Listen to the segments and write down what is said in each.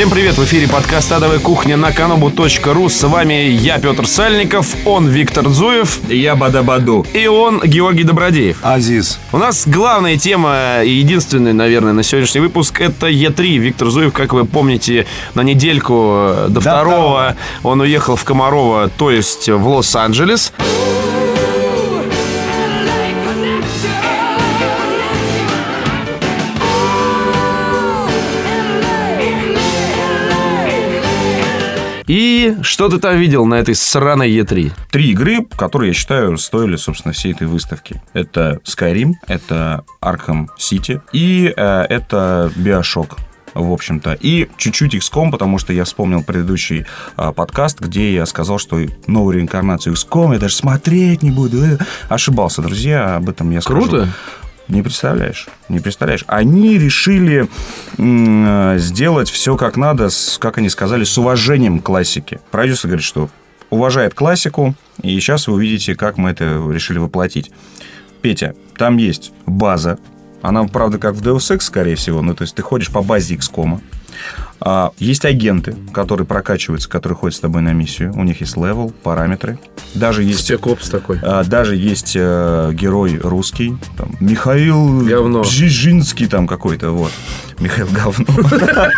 Всем привет! В эфире подкаст «Адовая кухня» на kanobu.ru. С вами я, Петр Сальников, он Виктор Зуев. Я Бадабаду. И он Георгий Добродеев. Азиз. У нас главная тема и единственная, наверное, на сегодняшний выпуск это Е3. Виктор Зуев, как вы помните, на недельку э, до Да, второго он уехал в Комарова, то есть в Лос-Анджелес. И что ты там видел на этой сраной Е3? Три игры, которые, я считаю, стоили, собственно, всей этой выставки. Это Skyrim, это Arkham City и э, это Bioshock в общем-то. И чуть-чуть XCOM, потому что я вспомнил предыдущий а, подкаст, где я сказал, что новую реинкарнацию XCOM я даже смотреть не буду. Э, Ошибался, друзья, об этом я скажу. Круто. Не представляешь, не представляешь. Они решили э, сделать все как надо, с, как они сказали, с уважением к классике. Продюсер говорит, что уважает классику, и сейчас вы увидите, как мы это решили воплотить. Петя, там есть база. Она, правда, как в Deus Ex, скорее всего. Ну, то есть ты ходишь по базе XCOM. А, есть агенты, которые прокачиваются, которые ходят с тобой на миссию. У них есть level, параметры. Даже есть Spec Ops такой. а, Даже есть э, герой русский, там, Михаил Говно. Бжижинский там какой-то, вот. Михаил Говно.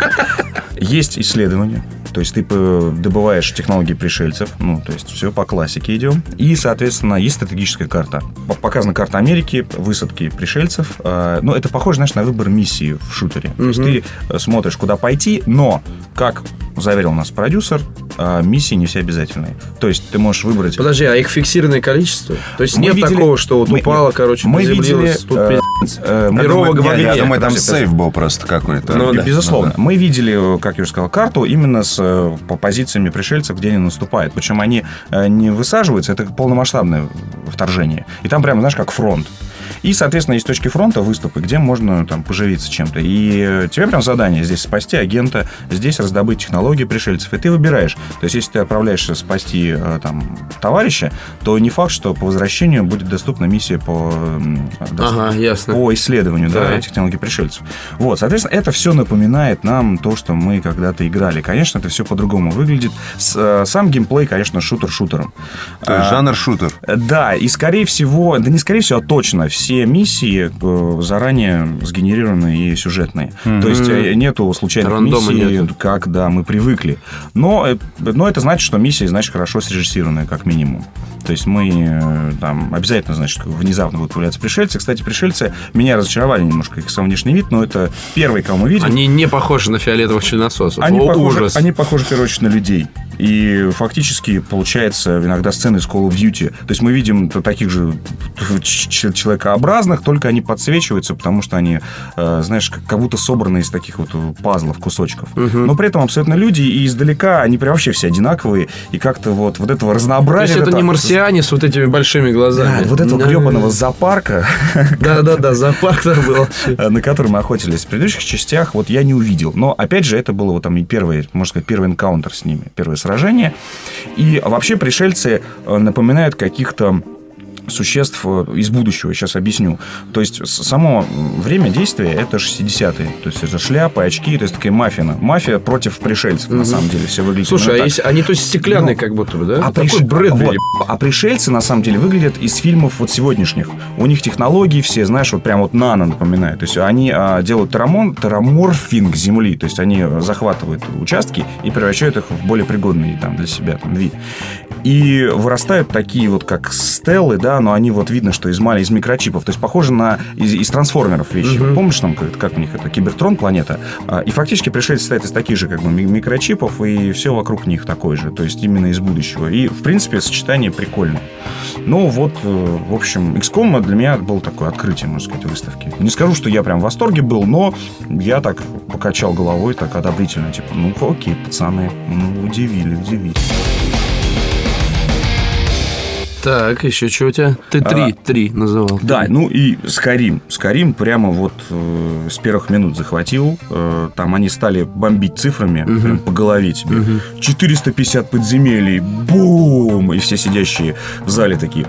Есть исследования, то есть ты добываешь технологии пришельцев, ну, то есть все по классике идем. И, соответственно, есть стратегическая карта. Показана карта Америки, высадки пришельцев. Э, Ну, это похоже, знаешь, на выбор миссии в шутере. То есть ты э, смотришь, куда пойти, но, как заверил нас продюсер, э, миссии не все обязательные. То есть ты можешь выбрать Подожди, а их фиксированное количество? То есть Мы нет видели- такого, что вот мы- упало, короче, мы видели, тут э, пиздец. э, не, огне. Я думаю, там сейф был просто какой-то. Ну, да. Безусловно. Ну, Мы видели, как я уже сказал, карту именно с э, по позициями пришельцев, где они наступают. Причем они э, не высаживаются, это полномасштабное вторжение. И там прямо, знаешь, как фронт. И, соответственно, есть точки фронта, выступы, где можно там поживиться чем-то. И э, тебе прям задание здесь спасти агента, здесь раздобыть технологии пришельцев. И ты выбираешь. То есть, если ты отправляешься спасти э, там товарища, то не факт, что по возвращению будет доступна миссия по, Ага, ясно. по исследованию да, Так. технологий пришельцев. Вот, соответственно, это все напоминает нам то, что мы когда-то играли. Конечно, это все по-другому выглядит. Э, Сам геймплей, конечно, шутер шутером. То есть А, жанр шутер. Да, и скорее всего, да не скорее всего, а точно, все миссии э, заранее сгенерированы и сюжетные. То есть э, нету случайных Рандома миссий, нету. как да, мы привыкли. Но, э, но это значит, что миссия, значит, хорошо срежиссированная, как минимум. То есть мы там обязательно, значит, внезапно будут появляться пришельцы. Кстати, пришельцы меня разочаровали немножко их сам внешний вид, но это первый, кого мы видим. Они не похожи на фиолетовых членососов. Они О, похожи, ужас. они похожи, в первую очередь, на людей. И фактически получается иногда сцены из Call of Duty. То есть мы видим таких же человекообразных, только они подсвечиваются, потому что они, э, знаешь, как, будто собраны из таких вот э, пазлов, кусочков. Но при этом абсолютно люди, и издалека они прям вообще все одинаковые. И как-то вот, вот этого То есть разнообразия... это вот не это- марсиане с вот этими большими Да, глазами. вот этого Да. гребаного зоопарка, Да-да-да, зоопарк там был. на который мы охотились в предыдущих частях, вот я не увидел. Но, опять же, это было вот там и первый, можно сказать, первый энкаунтер с ними, первое сражение. И вообще пришельцы э, напоминают каких-то существ э, из будущего, сейчас объясню. То есть само время действия это 60-е. То есть это шляпы, очки, то есть такая мафия. Мафия против пришельцев, на самом деле, все выглядит. Слушай, а если они то есть стеклянные Ну, как будто бы, да? А, Такой приш- Брэдбери. вот. А пришельцы, на самом деле, выглядят из фильмов вот сегодняшних. У них технологии все, знаешь, вот прям вот нано напоминают. То есть они а, делают терамон, тераморфинг земли. То есть они а, захватывают участки и превращают их в более пригодный там, для себя там, вид. И вырастают такие вот, как стеллы, да, но они вот видно, что из мали, из микрочипов. То есть похоже на из, из трансформеров вещи. Помнишь там, как, как у них это, Кибертрон планета? А, И фактически пришельцы состоят из таких же как бы ми- микрочипов, и все вокруг них такое же. То есть именно из будущего. И, в принципе, сочетание прикольное. Ну, вот, э, в общем, XCOM для меня был такое открытие, можно сказать, выставки. Не скажу, что я прям в восторге был, но я так покачал головой, так одобрительно. Типа, ну, окей, пацаны, ну, удивили, удивили. Так, еще что у тебя? Ты три, три называл. Да, ну и Скарим. Скарим прямо вот э, с первых минут захватил. Э, там они стали бомбить цифрами прям по голове тебе. 450 подземелий. Бум! И все сидящие в зале такие...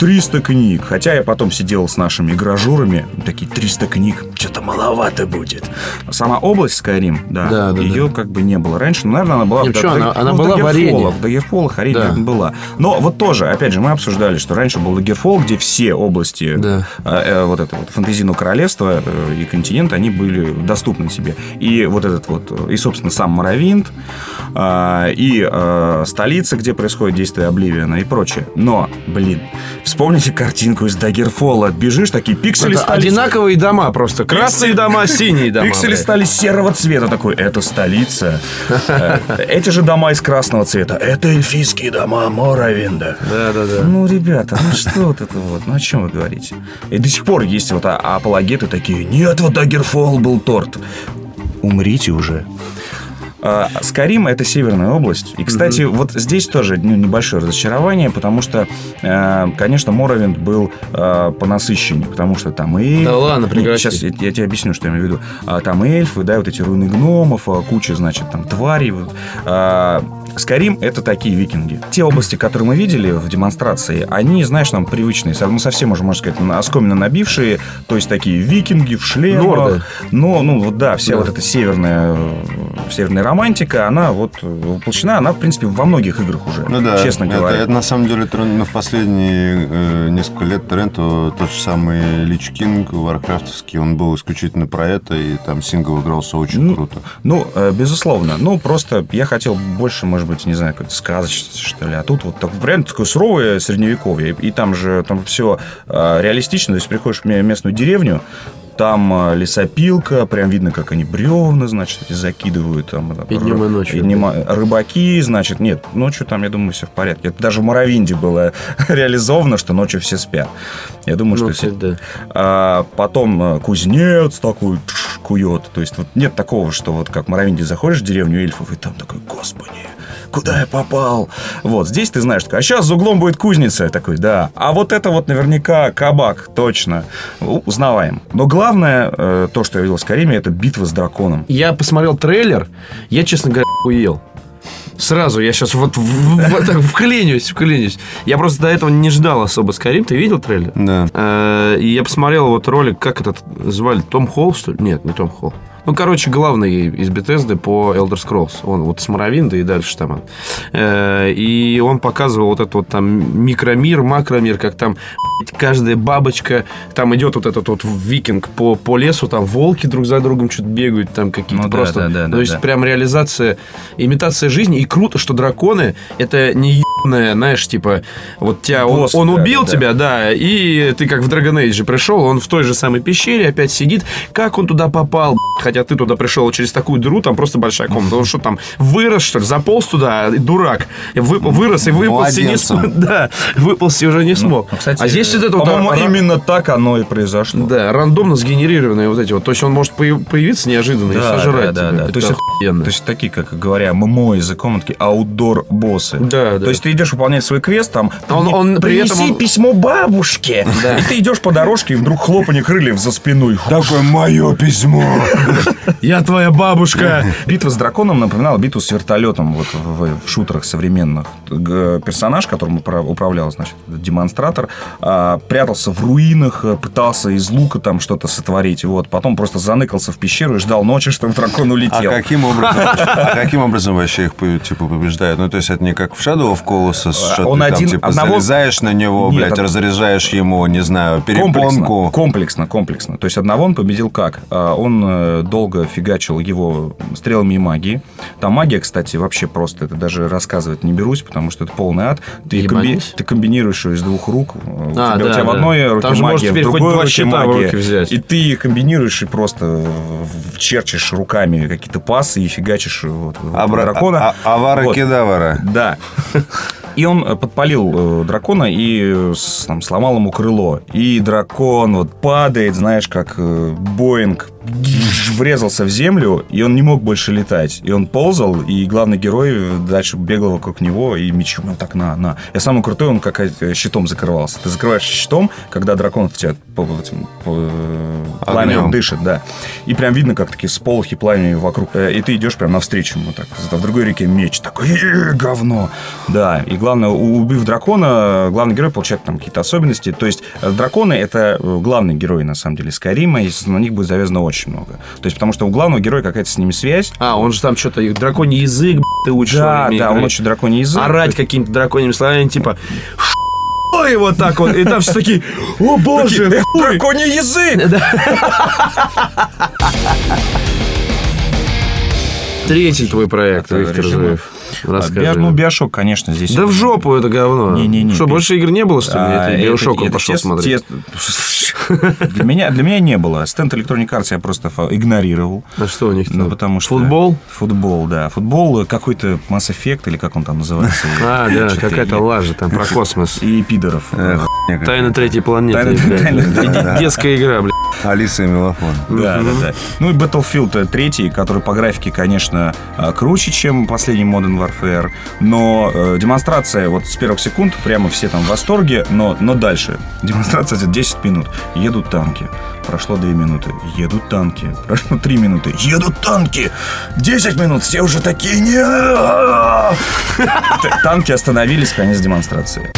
300 книг. Хотя я потом сидел с нашими гражурами, такие 300 книг, что-то маловато будет. Сама область Skyrim, да, Да, да, ее как бы не было раньше. Ну, наверное, она была... В- почему? в- Она- она ну, была в арене. В Daggerfall арене Да. была. Но вот тоже, опять же, мы обсуждали, что раньше был Daggerfall, где все области Да. э, э, вот это вот фэнтезийного королевства э, и континента, они были доступны тебе. И вот этот вот, и, собственно, сам Моровинт, э, и э, столица, где происходит действие Обливиана и прочее. Но, блин, вспомните картинку из Daggerfall а. Бежишь, такие пиксели Это стали... одинаковые дома просто. Красные дома, синие дома. Пиксели стали серого цвета. Такой, это столица. Э, Эти же дома из красного цвета. Это эльфийские дома Моровинда. Да, да, да. Ну, ребята, ну что вот это вот? Ну, о чем вы говорите? И до сих пор есть вот а- апологеты такие, нет, вот Daggerfall был торт. Умрите уже. А, Скарим это северная область. И, кстати, вот здесь тоже ну, небольшое разочарование, потому что, э, конечно, Моровинд был э, понасыщеннее, потому что там и... Да ладно, прекрати. Сейчас я, я тебе объясню, что я имею в виду. А, там эльфы, да, вот эти руины гномов, а, куча, значит, там тварей. Вот. Скарим — это такие викинги. Те области, которые мы видели в демонстрации, они, знаешь, нам привычные, ну, совсем уже, можно сказать, оскоменно набившие, то есть такие викинги в шлемах. Норды. Но, ну, вот да, вся Да. вот эта северная, э, северная романтика, она вот воплощена, она, в принципе, во многих играх уже, Ну да, честно это, говоря. это на самом деле тренд- ну, в последние э, несколько лет тренд э, тот же самый Lich King варкрафтовский, он был исключительно про это, и там сингл игрался очень Ну, круто. Ну, э, безусловно. Ну, просто я хотел больше, может быть, не знаю, какой-то сказочности, что ли. А тут вот так, прям такое суровое средневековье. И, и там же там все реалистично. То есть приходишь в ме- местную деревню, там э, лесопилка, прям видно, как они бревна, значит, эти закидывают. Там, И днем, и ночью. и днем, и- рыбаки, значит, нет, ночью там, я думаю, все в порядке. Это даже в Моровинде было реализовано, что ночью все спят. Я думаю, Ну, что все, да. а потом э, кузнец такой тш, кует. То есть вот нет такого, что вот как в Моровинде заходишь в деревню эльфов, и там такой, господи, куда я попал? Вот, здесь ты знаешь, такой, а сейчас за углом будет кузница. Я такой, да. А вот это вот наверняка кабак, точно. Узнаваем. Но главное, э, то, что я видел в Скариме, это битва с драконом. Я посмотрел трейлер, я, честно говоря, уел. Сразу, я сейчас вот в- в- так вклинюсь, вклинюсь. Я просто до этого не ждал особо Скарим. Ты видел трейлер? Да. Э, И я посмотрел вот ролик, как этот звали, Том Холл, что ли? Нет, не Том Холл. Ну, короче, главный из Bethesda по Elder Scrolls. Он вот с Моровинда и дальше там. он. Э, И он показывал вот этот вот там микромир, макромир, как там каждая бабочка, там идет вот этот вот викинг по, по лесу, там волки друг за другом что-то бегают, там какие-то Ну просто... да, да, да, то есть да. прям реализация, имитация жизни. И круто, что драконы это не ебаное, знаешь, типа, вот тебя, он, Босс, он да, убил да, тебя, да, и ты как в Dragon Age пришел, он в той же самой пещере опять сидит. Как он туда попал, блядь? Хотя ты туда пришел через такую дыру, там просто большая комната. Он что там, вырос, что ли, заполз туда, дурак. Вы- вырос и выползти не смог. Да, выползти уже не смог. Ну, кстати, а здесь вот это вот... По-моему, ра- именно так оно и произошло. Да, рандомно сгенерированные вот эти вот. То есть он может появ- появиться неожиданно и Да, сожрать да, да, тебя. да. Это То есть, охуенно. то есть такие, как говоря, ММО языком, такие аутдор-боссы. Да, да. То есть ты идешь выполнять свой квест, там, Он- «При- он при принеси этом он- письмо бабушке. Да. И ты идешь по дорожке, и вдруг хлопанье крыльев за спиной. Такое мое письмо. Я твоя бабушка. Битва с драконом напоминала битву с вертолетом вот в, в шутерах современных. Персонаж, которым упра- управлял, значит, демонстратор, а, прятался в руинах, а, пытался из лука там что-то сотворить. Вот. Потом просто заныкался в пещеру и ждал ночи, чтобы дракон А улетел. каким образом, а каким образом вообще их типа побеждают? Ну, то есть это не как в Shadow of Colossus, что Он ты там один- типа одного- залезаешь на него, Нет, блядь, од- разряжаешь ему, не знаю, Комплексно, перепонку. комплексно, комплексно. То есть одного он победил как? А, Он э, долго фигачил его стрелами и магией. Там магия, кстати, вообще просто, это даже рассказывать не берусь, потому что это полный ад. Ты, комби- ты комбинируешь ее из двух рук. У А, тебя, да, у тебя в да. одной руке Там же магия, в другой руке в магия. руки взять. И ты комбинируешь и просто в- черчишь руками какие-то пасы и фигачишь вот, Абра- дракона. а- Авара Вот. кедавара. Да. И он э, подпалил э, дракона и э, там, сломал ему крыло. И дракон вот падает, знаешь, как э, Боинг врезался в землю, и он не мог больше летать. И он ползал, и главный герой дальше бегал вокруг него, и мечом вот так на, на. И самый крутой, он как э, щитом закрывался. Ты закрываешь щитом, когда дракон в тебя по, по, по, пламенем дышит, да. И прям видно, как такие сполохи пламени вокруг. Э, И ты идешь прям навстречу ему так. В другой реке меч такой, «Э, говно. Да, и главное, убив дракона, главный герой получает там какие-то особенности. То есть э, драконы — это э, главные герои, на самом деле, Скайрима, и на них будет завязано очень много. То есть потому что у главного героя какая-то с ними связь. А, он же там что-то, драконий язык, ты учишь. Да, да, игры. он очень драконий язык. Орать какими-то драконьими словами, типа... Ой, вот так вот. И там все такие, о боже, Такие, драконий язык! Третий твой проект, Виктор. Зуев. Расскажи. Био- Ну, Биошок, конечно, здесь... Да в жопу это говно. Не-не-не. Что, больше игр не было, что ли? А, Я это- Биошоком это пошел тес- смотреть. тес- Для меня, для меня не было. Стенд Electronic Arts я просто игнорировал. А что у них там? Ну, потому что... Футбол? Футбол, да. Футбол, какой-то Mass Effect, или как он там называется. А, да, какая-то лажа там про космос. И пидоров. Тайна третьей планеты. Детская игра, блядь. Алиса и Мелофон. Да, да, да. Ну и Battlefield 3, который по графике, конечно, э, круче, чем последний Modern Warfare, но э, демонстрация вот с первых секунд, прямо все там в восторге, но, но дальше. Демонстрация идет 10 минут. Едут танки. Прошло 2 минуты. Едут танки. Прошло 3 минуты. Едут танки. 10 минут. Все уже такие... «Не!» Танки остановились, конец демонстрации.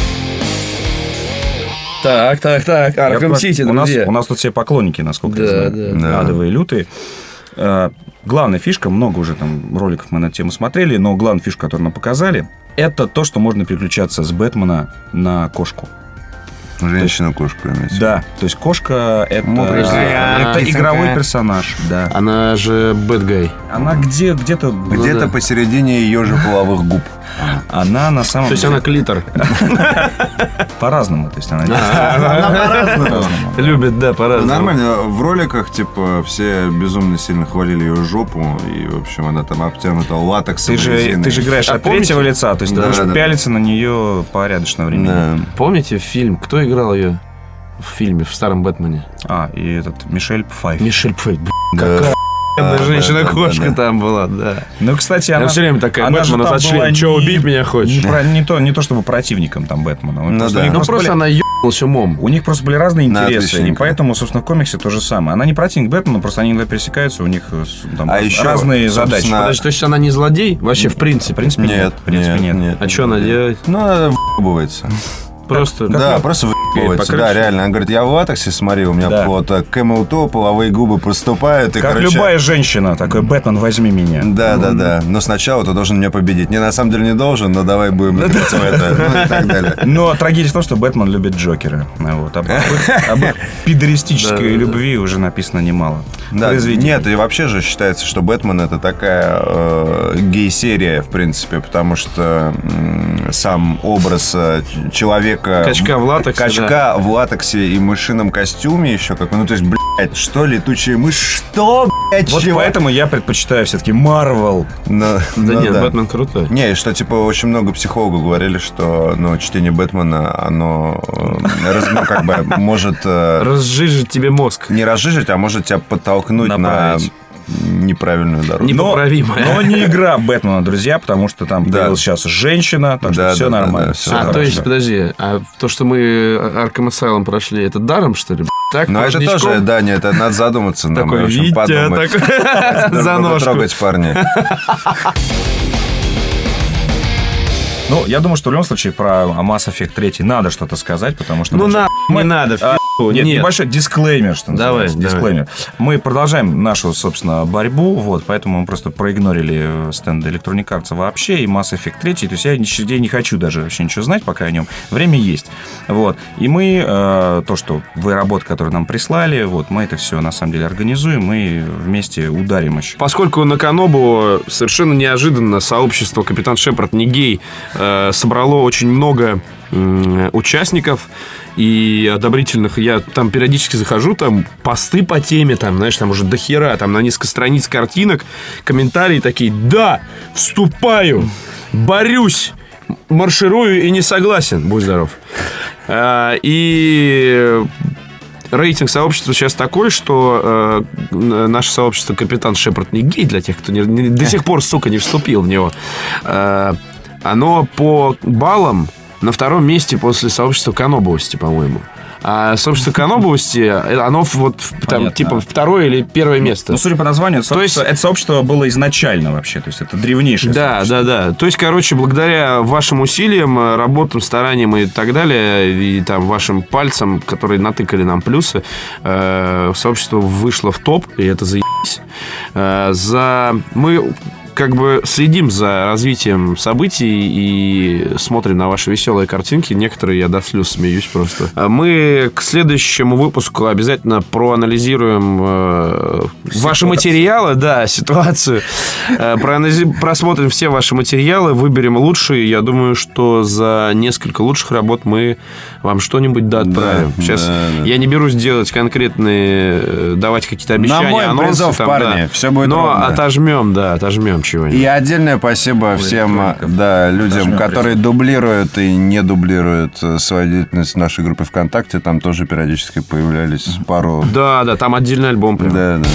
Так, так, так. Понимаю, Сити, у нас, у нас тут все поклонники, насколько Да, я знаю. да, да. Адовые, лютые. Э, Главная фишка, много уже там роликов мы на эту тему смотрели, но главная фишка, которую нам показали, это то, что можно переключаться с Бэтмена на кошку. Женщина-кошка имеется. Да, то есть кошка это, Ну, а, это игровой персонаж, да. Она же бэдгай. Она где, где-то... Где-то да. посередине ее же половых губ. Она на самом То есть она клитор. по-разному. То есть она По-разному. Любит, да, по-разному. Нормально. В роликах, типа, все безумно сильно хвалили ее жопу. И, в общем, она там обтянута латексом. Ты же, резиной. ты же играешь А от помните? третьего лица, то есть Да, ты будешь да, да. пялиться на нее порядочно времени. Да. Помните фильм? Кто играл ее в фильме, в старом Бэтмене? А, и этот Мишель Пфайф. Мишель Пфейт. Да. Какая да, женщина-кошка да, да. там была, да. Ну, кстати, она... Она все время такая, она Бэтмена там зашли, была что, убить меня хочешь? Не, про- не то, не то чтобы противником там Бэтмена. Ну Просто да. Ну, просто просто были- она ебалась умом. У них просто были разные интересы, и поэтому, собственно, в комиксе то же самое. Она не противник Бэтмена, просто они иногда пересекаются, у них э, там А еще, разные задачи. Подожди, то есть она не злодей? Вообще, в В принципе. принципе, нет. Нет, В принципе, нет. нет. А что она делает? Ну, она въебывается. Просто... Да, просто покрыше? Да, реально. Она говорит, я в латексе, смотри, у меня Да. вот э, КМУТО, половые губы проступают. И, Как короче, любая женщина, такой, Бэтмен, возьми меня. Да, да, да. Но сначала ты должен меня победить. Не, на самом деле не должен, но давай будем играть в это. Ну и так далее. Но трагедия в том, что Бэтмен любит Джокера. Вот. Об, об их, об их пидористической Да, да, да. любви уже написано немало. Да, нет, и вообще же считается, что Бэтмен это такая э, гей-серия, в принципе, потому что м, сам образ э, человека... Качка в латексе, Качка в латексе и мышином костюме еще как Ну, то есть, блядь, что летучая мышь? Что, блядь, Вот чего? поэтому я предпочитаю все-таки Марвел. Ну, Да ну нет, да. Бэтмен крутой. Не, и что, типа, очень много психологов говорили, что, ну, чтение Бэтмена, оно, э, раз- ну, как бы, может э, Разжижит тебе мозг. не разжижить, а может тебя подтолкнуть Направить. Неправильную дорогу. Не- Непоправимая. Но, но не игра Бэтмена, друзья, потому что там Да. появилась сейчас женщина, так Да, что все да, да, нормально. да, всё А, то хорошо. есть, подожди, а то, что мы Arkham Asylum прошли, это даром, что ли? Так, Но это порожнячком? тоже, да, нет, это надо задуматься. нам, Такой Витя, подумать. такой за ножку. трогать парни. Ну, я думаю, что в любом случае про Mass Effect 3 надо что-то сказать, потому что... Ну, мы- на, мы- не надо. Нет, нет. небольшой дисклеймер, что Давай, называется. давай. Дисклеймер. Мы продолжаем нашу, собственно, борьбу, вот, поэтому мы просто проигнорили э, стенды Electronic Arts вообще и Mass Effect 3, то есть я ничего не хочу даже вообще ничего знать пока о нем. Время есть. Вот. И мы, э, то, что вы работы, которые нам прислали, вот, мы это все на самом деле организуем и вместе ударим еще. Поскольку на Канобу совершенно неожиданно сообщество Капитан Шепард не гей э, собрало очень много м, участников и одобрительных. Я там периодически захожу, там посты по теме, там, знаешь, там уже до хера, там на несколько страниц картинок, комментарии такие, да, вступаю, борюсь, марширую и не согласен, будь здоров. А, И рейтинг сообщества сейчас такой, что э, наше сообщество Капитан Шепард не гей, для тех, кто не, не- до сих пор, сука, не вступил в него. Э, оно по баллам на втором месте после сообщества Канобовости, по-моему. А сообщество Канобовости, э, оно вот там, типа второе или первое место. Ну, судя по названию, То есть- это сообщество было изначально вообще. То есть это древнейшее Да, сообщество. да, да. То есть, короче, благодаря вашим усилиям, работам, стараниям и так далее, и там вашим пальцам, которые натыкали нам плюсы, э, сообщество вышло в топ, и это заебись. Э, за... Мы как бы следим за развитием событий и смотрим на ваши веселые картинки. Некоторые я до слез смеюсь просто. А Мы к следующему выпуску обязательно проанализируем э, ваши материалы, да, ситуацию. Э, проанализи- Просмотрим все ваши материалы, выберем лучшие. Я думаю, что за несколько лучших работ мы вам что-нибудь да отправим. Да, Сейчас да, да. я не берусь делать конкретные, э, давать какие-то обещания, мой анонсы. призыв, там, парни, да. всё будет Но ровно. отожмем, да, отожмем чего-нибудь. И отдельное спасибо всем электроников. да, людям, Нажмем которые дублируют и не дублируют э, свою деятельность в нашей группе ВКонтакте. Там тоже периодически появлялись пару... Да, да, там отдельный альбом прям. Да, да, да.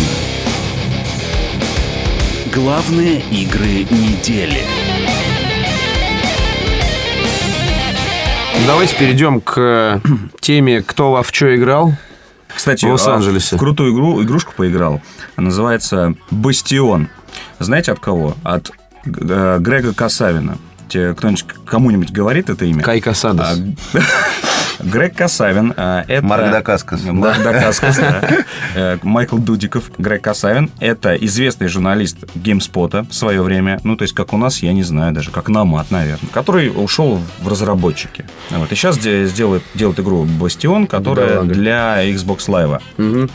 Главные игры недели. Давайте перейдем к э, теме «Кто во в что играл?». Кстати, В а, Лос-Анджелесе. крутую игру, игрушку поиграл. Называется «Бастион». Знаете от кого? От э, Грега Касавина. Кто-нибудь кому-нибудь говорит это имя? Кай Касадос. А, Грег Касавин. Это... Марк Дакаскас. Марк Дакаскас, да. Э, Майкл Дудиков, Грег Касавин. Это известный журналист геймспота в свое время. Ну, то есть, как у нас, я не знаю, даже как Намат, наверное. Который ушел в разработчики. Вот. И сейчас сделает, делает игру Бастион, которая для Xbox Live. Мгм.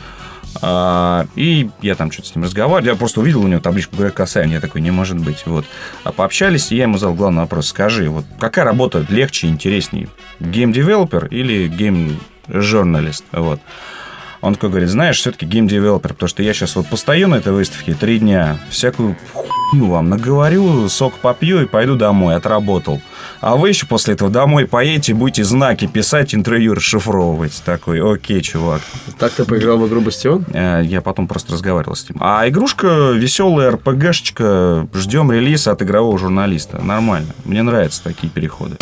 А, и я там что-то с ним разговаривал. Я просто увидел у него табличку Грег Касавин. Я такой, не может быть. Вот. А пообщались, и я ему задал главный вопрос. Скажи, вот какая работа легче, интереснее? Game developer или game журналист? Вот. Он такой говорит, знаешь, все-таки game developer, потому что я сейчас вот постою на этой выставке три дня, всякую хуйню вам наговорю, сок попью и пойду домой, отработал. А вы еще после этого домой поедете, будете знаки писать, интервью расшифровывать. Такой, окей, чувак. Так ты поиграл в игру «Бастион»? Э, Я потом просто разговаривал с ним. А игрушка веселая, РПГшечка. Ждем релиза от игрового журналиста. Нормально. Мне нравятся такие переходы.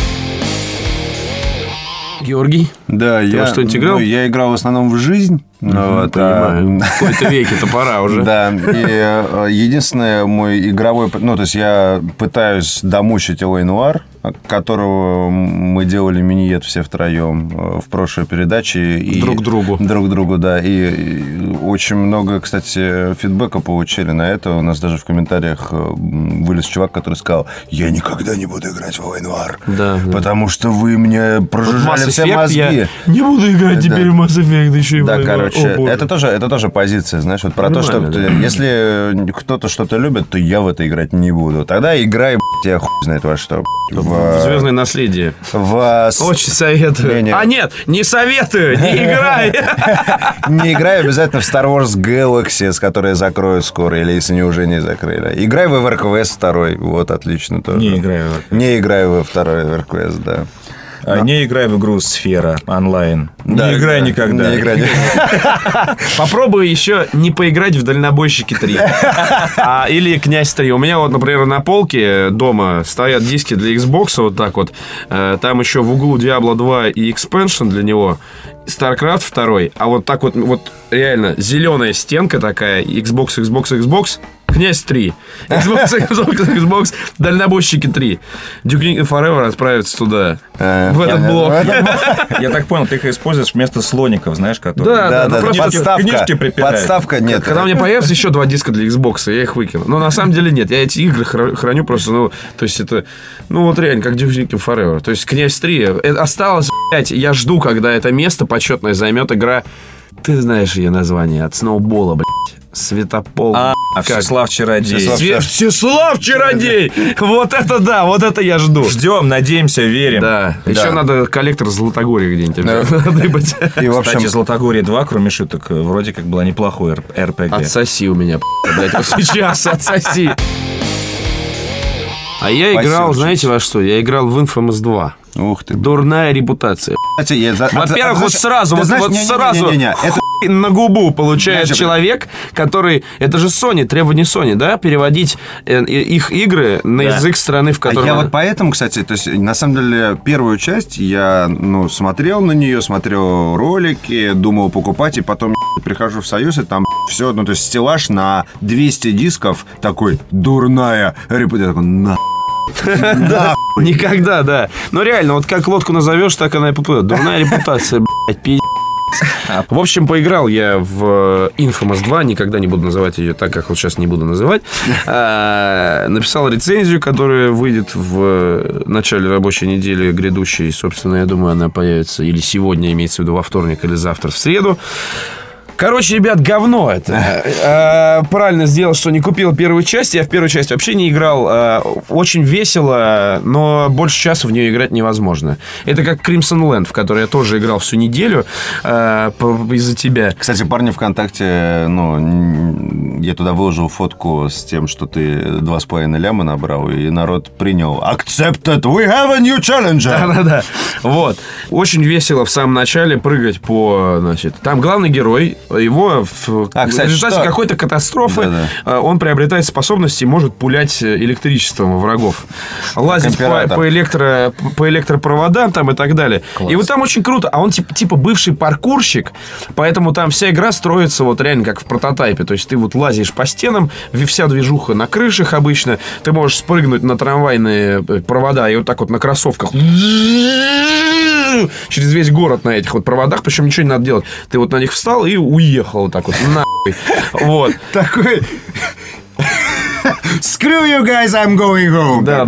Георгий? Да, я, во что-нибудь играл? ну, я играл в основном в жизнь. Ну, вот, а, Понимаю. В какой-то веке-то пора уже. Да, и э, единственное, мой игровой... Ну, то есть я пытаюсь домучить Элэй Нуар, которого мы делали миниет все втроем э, в прошлой передаче. И Друг другу. Друг другу, да. И, очень много, кстати, фидбэка получили на это. У нас даже в комментариях э, вылез чувак, который сказал, я никогда не буду играть в Элэй Нуар, Да, да. потому что вы мне Вот прожужжали Mass все мозги. я не буду играть Да. теперь в Mass Effect, еще и Да, в- короче, О, это тоже, это тоже позиция, знаешь, вот про то, что Нормально, ты- если кто-то что-то любит, то я в это играть не буду. Тогда играй, блядь, я хуй знает во что. блядь, В, Звездное наследие. в Очень советую. Не-не. А нет, не советую, не играй. Не играй обязательно в Star Wars Galaxy, с которой закроют скоро, или если не уже не закрыли. Играй в EverQuest 2, вот, отлично тоже. Не играю в EverQuest. Не играй во второй EverQuest, да. А, Не играю в игру Сфера онлайн. Да, не играй да, никогда. Не играй никогда. Попробуй еще не поиграть в Дальнобойщики 3. А, или Князь 3. У меня вот, например, на полке дома стоят диски для Xbox, вот так вот. Э, Там еще в углу Diablo 2 и Expansion для него. StarCraft 2. А вот так вот, вот реально зеленая стенка такая. Xbox, Xbox, Xbox. Князь 3. Xbox, Xbox, Xbox. Дальнобойщики 3. Duke Nukem Forever отправится туда. Э, В этот я- блок. Я так понял, ты их используешь вместо слоников, знаешь, которые... Да, Да, ну да, подставка. книжки припирают. Подставка нет. Когда у меня появится еще два диска для Xbox, я их выкину. Но на самом деле нет. Я эти игры хра- храню просто, ну, то есть это, ну, вот реально, как Duke Nukem Forever. То есть Князь 3. э, Осталось, блядь, я жду, когда это место почетное займет игра, ты знаешь ее название, от сноубола, блядь. Светопол. А, Как? Всеслав Чародей. Све- Всеслав Чародей! Вот это да, вот это я жду. Ждем, надеемся, верим. Да. Еще Да. надо коллектор Златогорья где-нибудь надыбать. И, в Кстати, общем, Златогорье 2, кроме шуток, вроде как была неплохой РП- РПГ. Отсоси у меня, блядь, вот сейчас отсоси. А я играл, знаете, во что? Я играл в Infamous 2. Ух ты. Дурная репутация. Кстати, я за- Во-первых, а- вот сразу, вот, знаешь, вот не-не-не-не-не, сразу это хуй на губу получает Знаешь, человек, который... Это же Sony, требование Sony, да? Переводить э, их игры на Да. язык страны, в А которой... я вот поэтому, кстати, то есть, на самом деле, первую часть я, ну, смотрел на нее, смотрел ролики, думал покупать, и потом прихожу в Союз, и там все, ну, то есть, стеллаж на 200 дисков такой, дурная репутация, такой, на Да, Никогда, да. Но реально, вот как лодку назовешь, так она и поплывет. Дурная репутация, блядь, пи***. В общем, поиграл я в Infamous 2, никогда не буду называть ее так, как вот сейчас не буду называть. А, Написал рецензию, которая выйдет в начале рабочей недели грядущей. Собственно, я думаю, она появится или сегодня, имеется в виду во вторник, или завтра в среду. Короче, ребят, говно это. Э, Правильно сделал, что не купил первую часть. Я в первую часть вообще не играл. Э, Очень весело, но больше часа в нее играть невозможно. Это как Crimson Land, в который я тоже играл всю неделю по- из-за тебя. Кстати, парни ВКонтакте, ну, я туда выложил фотку с тем, что ты два с половиной ляма набрал, и народ принял. Accepted, we have a new challenger. Да-да-да. Вот. Очень весело в самом начале прыгать по, значит... Там главный герой, его в, А, кстати, результате что- какой-то катастрофы Да-да. э, он приобретает способности и может пулять э, электричеством врагов. Лазить по, по электро, по электропроводам там и так далее. И вот там очень круто. А он типа, типа бывший паркурщик, поэтому там вся игра строится вот реально как в прототайпе. То есть ты вот лазишь по стенам, вся движуха на крышах обычно. Ты можешь спрыгнуть на трамвайные э, провода и вот так вот на кроссовках через весь город на этих вот проводах, причем ничего не надо делать. Ты вот на них встал и уехал вот так вот нахуй. Вот. Такой... Screw you guys, I'm going home. Да.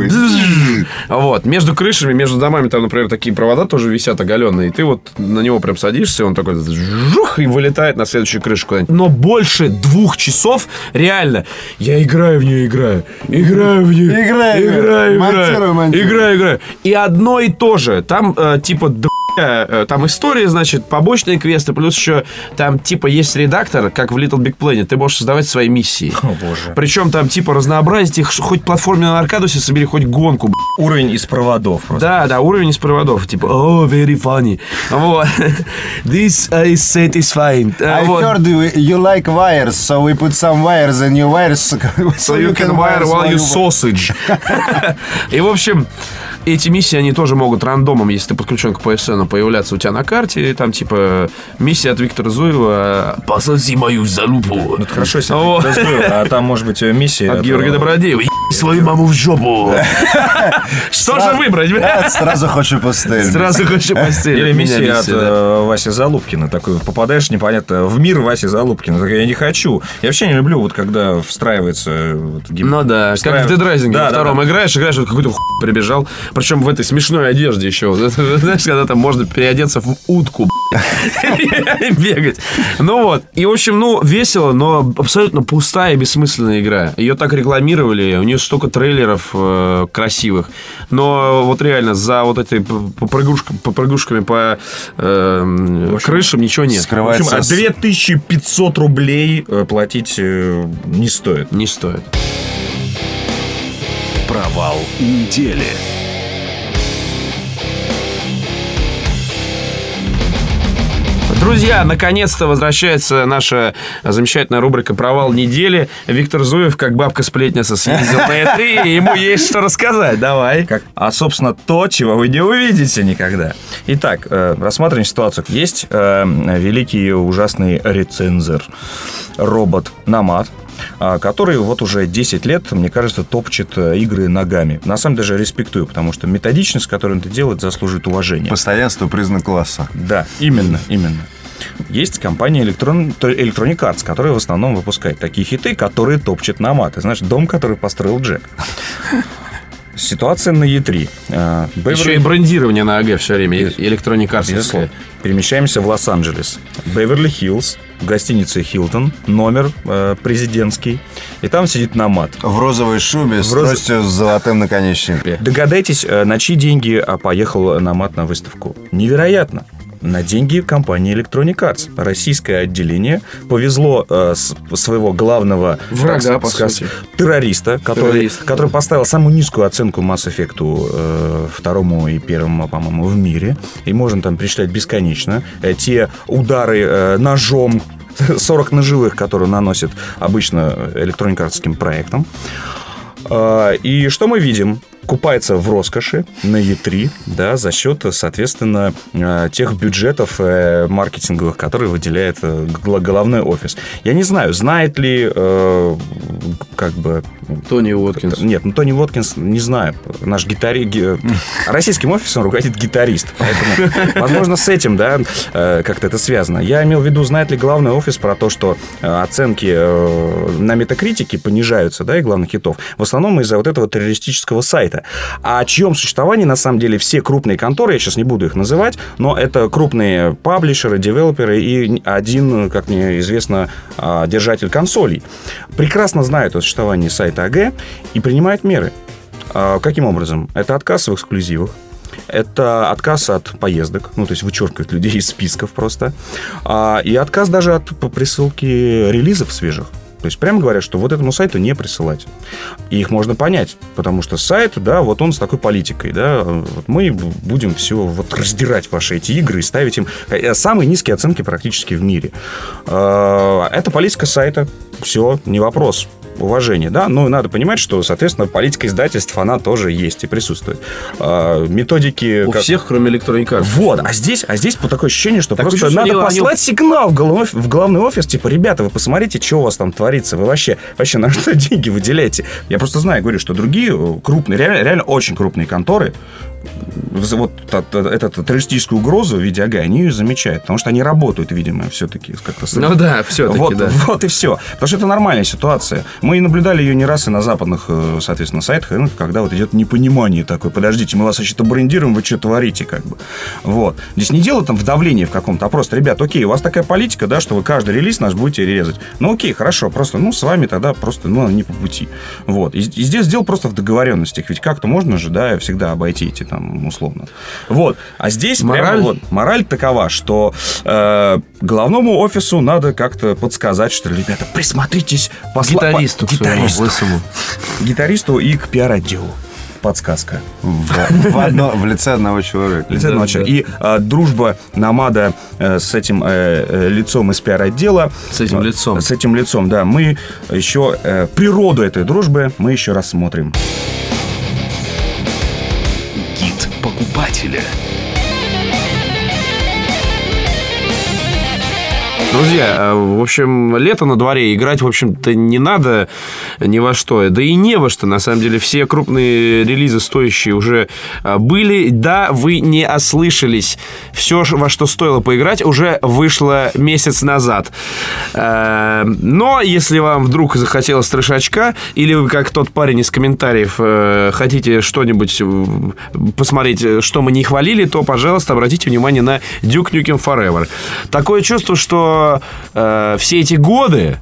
Вот. Между крышами, между домами там, например, такие провода тоже висят оголенные. И ты вот на него прям садишься, он такой жух, и вылетает на следующую крышу куда-нибудь. Но больше двух часов реально я играю в нее, играю. Играю в нее. Играю, играю, монтирую, играю. монтирую. Играю, играю. И одно и то же. Там э, типа там история, значит, побочные квесты, плюс еще там типа есть редактор, как в Little Big Planet, ты можешь создавать свои миссии. О, боже. Причем там типа разнообразить их, хоть платформе на Аркадусе собери, хоть гонку, б***ь. Уровень из проводов просто. Да, да, уровень из проводов. Типа, oh, very funny. Вот. This is satisfying. А, I вот. heard you, you like wires, so we put some wires in your wires, So you can wire while you sausage. И, в общем, эти миссии, они тоже могут рандомом, если ты подключен к PSN, появляться у тебя на карте. И там, типа, миссия от Виктора Зуева «Пососи мою залупу». Ну, это хорошо, если О. раздуел, а там, может быть, миссия... От от, Георгия э, Добродеева. «Еб свою маму в жопу. Что же выбрать? Сразу хочу постель. Сразу хочу постель. Или миссия от э, Васи Залупкина. Такой попадаешь, непонятно, в мир Васи Залупкина. Так я не хочу. Я вообще не люблю, вот когда встраивается... э, Ну да, как в Dead Rising во втором играешь, играешь, вот какой-то прибежал. Причем в этой смешной одежде еще. Знаешь, когда там можно переодеться в утку бегать. Ну вот. И, в общем, ну, весело, но абсолютно пустая и бессмысленная игра. Ее так рекламировали, у нее столько трейлеров э, красивых. Но вот реально за вот этой п- попрыгушками, попрыгушками по э, крышам ничего нет. В общем, Скрывается... а с- 2500 рублей э, платить э, не стоит. Не стоит. Провал недели. Друзья, наконец-то возвращается наша замечательная рубрика «Провал недели». Виктор Зуев, как бабка-сплетница, съездил на E3, и ему есть что рассказать. Давай. Как, а, собственно, то, чего вы не увидите никогда. Итак, э, рассматриваем ситуацию. Есть э, великий ужасный рецензер, робот Намат, а, который вот уже 10 лет, мне кажется, топчет э, игры ногами. На самом деле, респектую, потому что методичность, которую он это делает, заслуживает уважения. Постоянство признак класса. Да, именно, именно. Есть компания Electron, Electronic Arts, которая в основном выпускает такие хиты, которые топчет Намат. Ты знаешь, дом, который построил Джек. Ситуация на E3. Э, Еще и брендирование на АГ все время, и электроник Безусловно. Перемещаемся в Лос-Анджелес. Беверли-Хиллз, в гостинице Хилтон, номер э, президентский. И там сидит Намат. В розовой шубе с роз- тростью с золотым наконечником. Догадайтесь, э, на чьи деньги а, поехал Намат на выставку? Невероятно. На деньги компании Electronic Arts. Российское отделение повезло э, с- своего главного Врага, так сказать, сути. террориста, который, Террорист, который поставил самую низкую оценку Mass Effect э, второму и первому, по-моему, в мире. И можно там перечислять бесконечно. Э, те удары э, ножом 40 ножевых, которые наносит обычно электроникарским проектам. А, И что мы видим? Купается в роскоши на E3, да, за счет, соответственно, э, тех бюджетов э, маркетинговых, которые выделяет э, головной офис. Я не знаю, знает ли, э, как бы... Тони Уоткинс. Нет, ну Тони Уоткинс, не знаю, наш гитарист... Российским офисом руководит гитарист, поэтому, возможно, с этим, да, э, как-то это связано. Я имел в виду, знает ли главный офис про то, что э, оценки э, на метакритике понижаются, да, и главных хитов, в основном из-за вот этого террористического сайта. А о чьем существовании, на самом деле, все крупные конторы, я сейчас не буду их называть, но это крупные паблишеры, девелоперы и один, как мне известно, держатель консолей, прекрасно знают о существовании сайта АГ и принимают меры. А, Каким образом? Это отказ в эксклюзивах, это отказ от поездок, ну, то есть вычеркивают людей из списков просто, А, и отказ даже от присылки релизов свежих. То есть прямо говорят, что вот этому сайту не присылать. И их можно понять, потому что сайт, да, вот он с такой политикой, да, вот мы будем все вот раздирать ваши эти игры и ставить им э, самые низкие оценки практически в мире. Э, Это политика сайта, все, не вопрос уважение, да, но надо понимать, что, соответственно, политика издательств, она тоже есть и присутствует. А, Методики... У как- всех, кроме Arts. Вот, а здесь, а здесь вот такое ощущение, что Так просто надо они- они- послать сигнал в главный, в главный офис, типа, ребята, вы посмотрите, что у вас там творится, вы вообще, вообще на что деньги выделяете? Я просто знаю, говорю, что другие э, крупные, реально, реально очень крупные конторы, вот эту террористическую угрозу в виде АГ, они ее замечают, потому что они работают, видимо, все-таки как-то с Ну да, все-таки, вот, да. вот и все. Потому что это нормальная ситуация. Мы наблюдали ее не раз и на западных, э, соответственно, сайтах, когда вот идет непонимание такое. Подождите, мы вас вообще-то брендируем, вы что творите, как бы. Вот. Здесь не дело там в давлении в каком-то, а просто, ребят, окей, у вас такая политика, да, что вы каждый релиз наш будете резать. Ну, окей, хорошо, просто, ну, с вами тогда просто, ну, не по пути. Вот. И, и здесь дело просто в договоренностях. Ведь как-то можно же, да, всегда обойти эти там, условно. Вот. А здесь прямо Мораль? вот мораль такова, что э, главному офису надо как-то подсказать, что, ребята, присмотритесь посла- Гитаристу, по- своему гитаристу, гитаристу и к пиар-отделу. Подсказка. В, в одно- в лице одного человека. Лице Да, одного человека. да. И э, дружба Намада э, с этим э, э, лицом из пиар-отдела. С этим э, лицом. С этим лицом, да. Мы еще э, природу этой дружбы мы еще рассмотрим. Гид покупателя. Друзья, э, в общем, лето на дворе, играть, в общем-то, не надо ни во что. Да и не во что, на самом деле. Все крупные релизы стоящие уже э, были. Да, вы не ослышались. Все, во что стоило поиграть, уже вышло месяц назад. Э, Но если вам вдруг захотелось трешачка, или вы, как тот парень из комментариев, хотите что-нибудь посмотреть, что мы не хвалили, то, пожалуйста, обратите внимание на Duke Nukem Forever. Такое чувство, что э, все эти годы,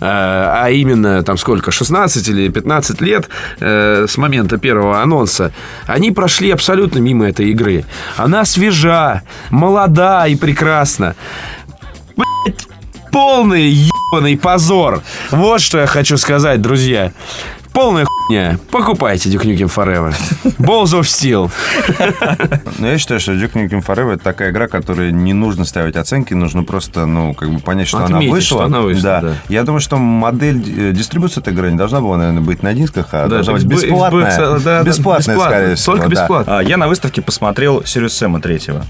э, а именно там сколько, 16 или 15 лет э, с момента первого анонса, они прошли абсолютно мимо этой игры. Она свежа, молода и прекрасна. Блять, полный ебаный позор. Вот что я хочу сказать, друзья. Полная хуйня. Покупайте Duke Nukem Forever. Balls of Steel. Но я считаю, что Duke Nukem Forever это такая игра, которой не нужно ставить оценки, нужно просто, ну, как бы понять, что она Отметить, вышла. что она вышла, да. Я думаю, что модель э, дистрибуции этой игры не должна была, наверное, быть на дисках, а Да, должна быть бесплатная. Xbox, да, да, бесплатная, бесплатно, скорее всего. Только да. бесплатно. А, Я на выставке посмотрел Сириус Сэма третьего.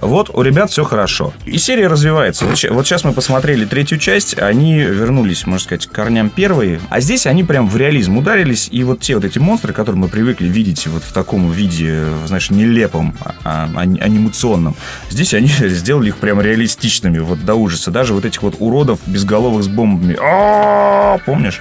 Вот у ребят все хорошо. И серия развивается. Вот, вот сейчас мы посмотрели третью часть, они вернулись, можно сказать, к корням первой. А здесь они прям в реализм ударились. И вот те вот эти монстры, которые мы привыкли видеть вот в таком виде, знаешь, нелепом, а- а- анимационном, здесь они сделали их прям реалистичными, вот до ужаса. Даже вот этих вот уродов безголовых с бомбами. А, Помнишь?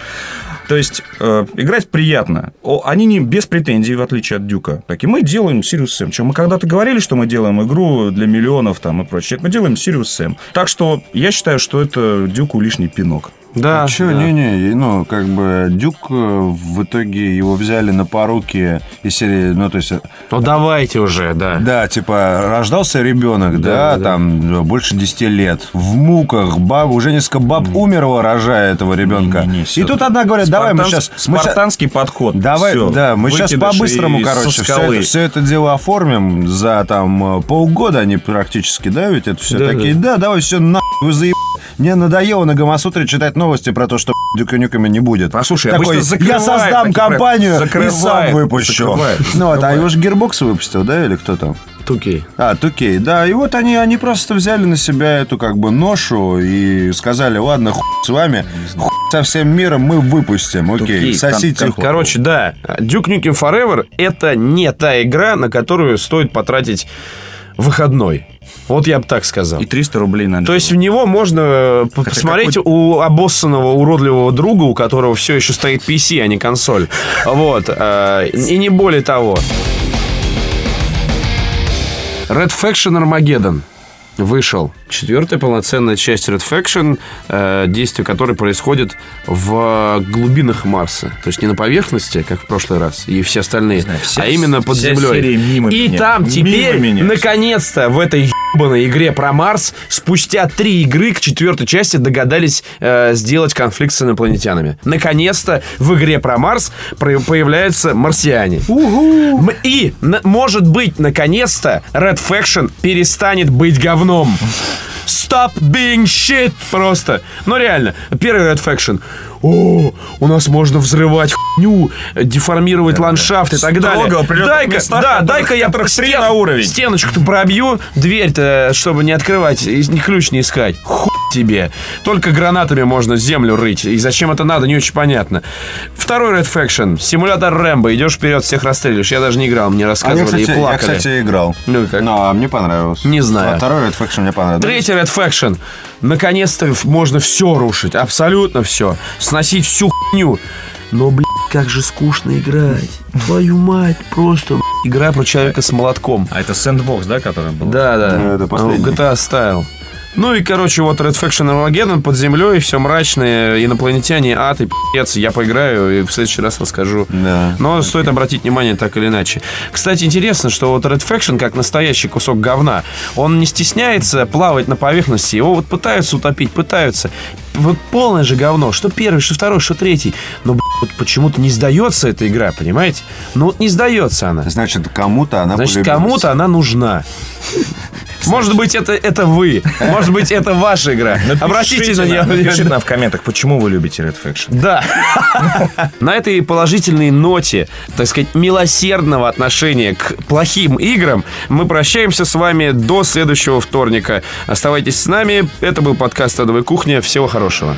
То есть э, играть приятно. О, они не без претензий, в отличие от Дюка. Так и мы делаем Serious Sam. Чем мы когда-то говорили, что мы делаем игру для миллионов там и прочее. Мы делаем Serious Sam. Так что я считаю, что это Дюку лишний пинок. Да, Че, да. не-не, ну, как бы Дюк э, в итоге его взяли на поруки из серии, ну, то есть, э, Ну давайте уже, да. да, типа, рождался ребенок, да, Да, да. там, больше 10 лет, в муках, баб, уже несколько баб умерло, рожая этого ребенка. Не-не-не, И всё. тут одна говорит, давай мы сейчас... Мы Спартанский подход. Давай, Всё. да, мы сейчас по-быстрому, и короче, все это, все это дело оформим за там э, полгода, они практически, да, ведь это все Да, такие, да, давай все на вы заеб... Мне надоело на Гамасутре читать новости про то, что Дюка Нюками не будет. Послушай, Такой, обычно закрывает я создам компанию проекты. и сам Закрывает, выпущу. закрывает, ну вот, а закрывает. его же Gearbox выпустил, да, или кто там? Тукей. А, Тукей, да. И вот они, они просто взяли на себя эту как бы ношу и сказали, ладно, хуй с вами, хуй со всем миром мы выпустим. Окей, Тукей, сосите. хуй. Короче, да, Duke Nukem Forever это не та игра, на которую стоит потратить выходной. Вот я бы так сказал. И 300 рублей на То есть в него можно п- посмотреть у обоссанного уродливого друга, у которого все еще стоит PC, а не консоль. Вот. э, И не более того. Red Faction Armageddon вышел. Четвертая полноценная часть Red Faction, э, действие которой происходит в глубинах Марса. То есть не на поверхности, как в прошлый раз, и все остальные, знаю, вся- а именно под землей. и меня. там теперь, наконец-то, в этой ебаной игре про Марс, спустя три игры к четвертой части догадались э, сделать конфликт с инопланетянами. Наконец-то в игре про Марс про- появляются марсиане. М- И, может быть, наконец-то Red Faction перестанет быть говном. Stop being shit просто. Ну реально, первый Red Faction. О, у нас можно взрывать хуйню, деформировать ландшафт и так далее. Дай-ка, да, дай-ка я три стен- на уровень. стеночку-то пробью, дверь-то, чтобы не открывать, и ни ключ не искать. Хуй тебе. Только гранатами можно землю рыть. И зачем это надо, не очень понятно. Второй Red Faction. Симулятор Рэмбо. Идешь вперед, всех расстреливаешь. Я даже не играл, мне А я, рассказывали кстати, и я, плакали. кстати, играл. Ну и как? Ну, а мне понравилось. Не знаю. А второй Red Faction мне понравился. Третий Red Faction. Наконец-то можно все рушить. Абсолютно все. Сносить всю хуйню. Но, блядь, как же скучно играть. Твою мать, просто блядь, игра про человека с молотком. А это сэндбокс, да, который был? Да, да. Ну, это последний. GTA Style. Ну и, короче, вот Red Faction Armageddon под землей, все мрачное, инопланетяне, ад и пи***ц. Я поиграю и в следующий раз расскажу. Да. Но стоит обратить внимание так или иначе. Кстати, интересно, что вот Red Faction, как настоящий кусок говна, он не стесняется плавать на поверхности. Его вот пытаются утопить, пытаются. Вот полное же говно. Что первый, что второй, что третий. Но, блядь, вот почему-то не сдается эта игра, понимаете? Ну вот не сдается она. Значит, кому-то она Значит, полюбилась. кому-то она нужна. Может быть, это, это вы. Может быть, это ваша игра. Обратите на нее. напишите нам в комментах, почему вы любите Red Faction. Да. На этой положительной ноте, так сказать, милосердного отношения к плохим играм, мы прощаемся с вами до следующего вторника. Оставайтесь с нами. Это был подкаст «Адовая кухня». Всего хорошего.